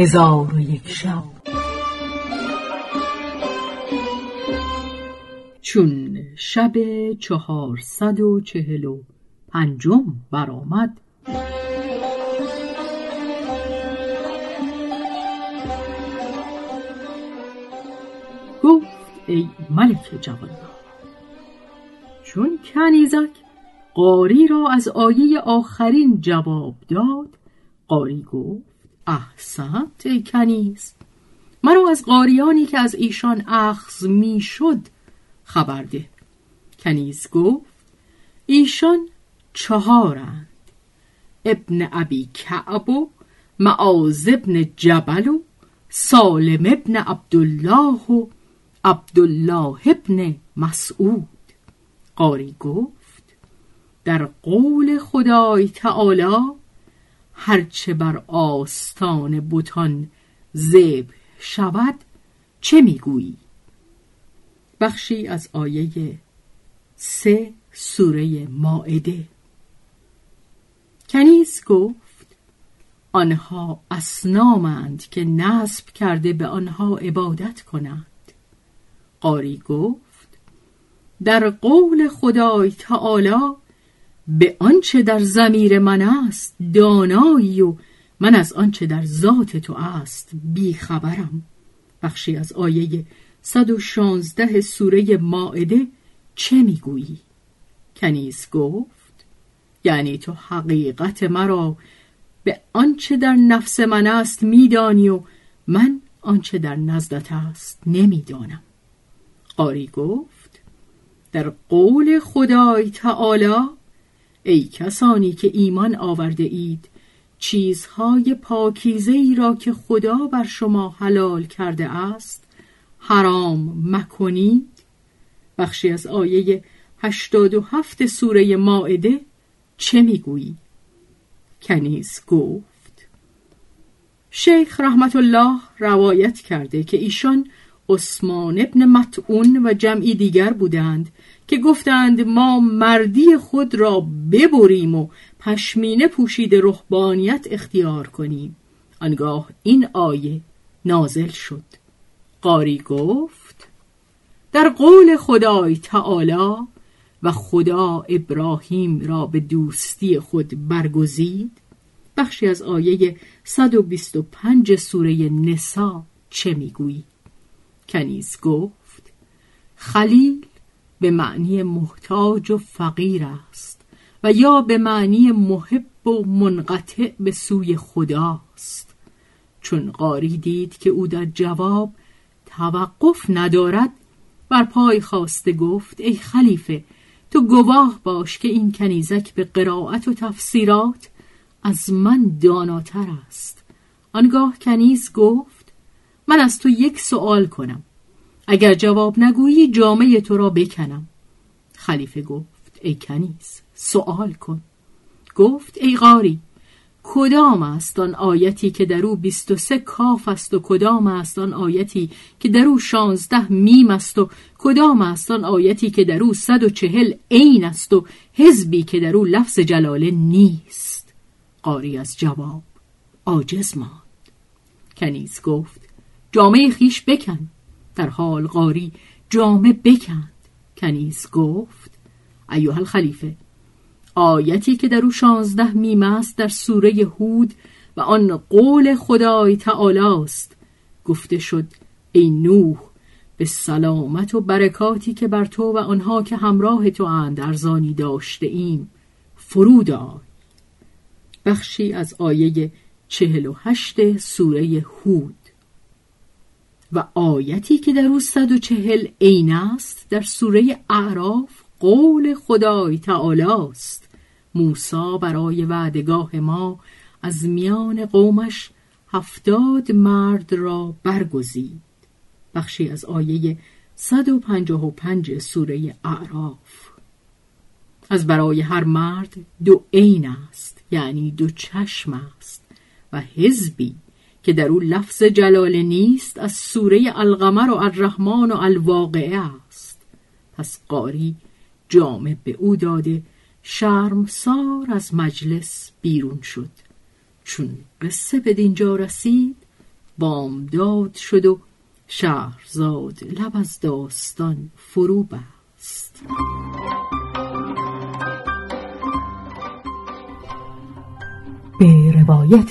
هزار و یک شب. چون شب چهارصد و چهل و پنجم برآمد گفت ای ملک جوان چون کنیزک قاری را از آیه آخرین جواب داد قاری گفت احسنت ای کنیز. مرا از قاریانی که از ایشان اخذ می‌شد خبر ده. کنیز گفت ایشان چهارند. ابن ابی کعب و معاذ ابن جبل و سالم ابن عبدالله و عبدالله ابن مسعود. قاری گفت در قول خدای تعالی هرچه بر آستان بتان زب شود چه می‌گویی؟ بخشی از آیه سه سوره ماعده. کنیز گفت آنها اسنامند که نصب کرده به آنها عبادت کنند. قاری گفت در قول خدای تعالی به آنچه در زمیر من است دانایی و من از آنچه در ذات تو است بیخبرم بخشی از آیه 116 سوره ماعده چه می‌گویی؟ کنیز گفت یعنی تو حقیقت مرا به آنچه در نفس من است میدانی و من آنچه در نزدت است نمی‌دانم قاری گفت در قول خدای تعالی ای کسانی که ایمان آورده اید چیزهای پاکیزه ای را که خدا بر شما حلال کرده است حرام مکنید بخشی از آیه 87 سوره ماعده چه می‌گویی؟ کنیز گفت شیخ رحمت الله روایت کرده که ایشان عثمان ابن متعون و جمعی دیگر بودند که گفتند ما مردی خود را ببریم و پشمینه پوشید رهبانیت اختیار کنیم آنگاه این آیه نازل شد قاری گفت در قول خدای تعالی و خدا ابراهیم را به دوستی خود برگزید بخشی از آیه 125 سوره نسا چه می‌گویی؟ کنیز گفت خلیل به معنی محتاج و فقیر است و یا به معنی محب و منقطع به سوی خداست چون قاری دید که او در جواب توقف ندارد بر پای خواسته گفت ای خلیفه تو گواه باش که این کنیزک به قرائت و تفسیرات از من داناتر است. آنگاه کنیز گفت من از تو یک سوال کنم. اگر جواب نگویی جامعه تو را بکنم. خلیفه گفت ای کنیز سوال کن. گفت ای قاری کدام است آن آیتی که در او 23 کاف است و کدام است آن آیتی که در او 16 میم است و کدام است آن آیتی که در او 140 عین است و حزبی که در او لفظ جلاله نیست؟ قاری از جواب عاجز ماند. کنیز گفت جامه خویش بکن در حال قاری جامه بکند. کنیز گفت ایها الخلیفه آیتی که در او شانزده میم است در سوره هود و آن قول خدای تعالی است گفته شد ای نوح به سلامت و برکاتی که بر تو و آنها که همراه تو اند ارزانی داشته ایم فرود آی. بخشی از آیه چهل و هشت سوره هود. و آیتی که در او صد و چهل عین است در سوره اعراف قول خدای تعالی است. موسا برای وعدگاه ما از میان قومش هفتاد مرد را برگزید. بخشی از آیه 155 سوره اعراف. از برای هر مرد دو عین است یعنی دو چشم است و حزبی. که در او لفظ جلاله نیست از سوره القمر و الرحمن و الواقعه است. پس قاری جامع به او داده سار از مجلس بیرون شد. چون قصه به دینجا رسید بامداد شد و شهرزاد لب از داستان فرو بست. به روایت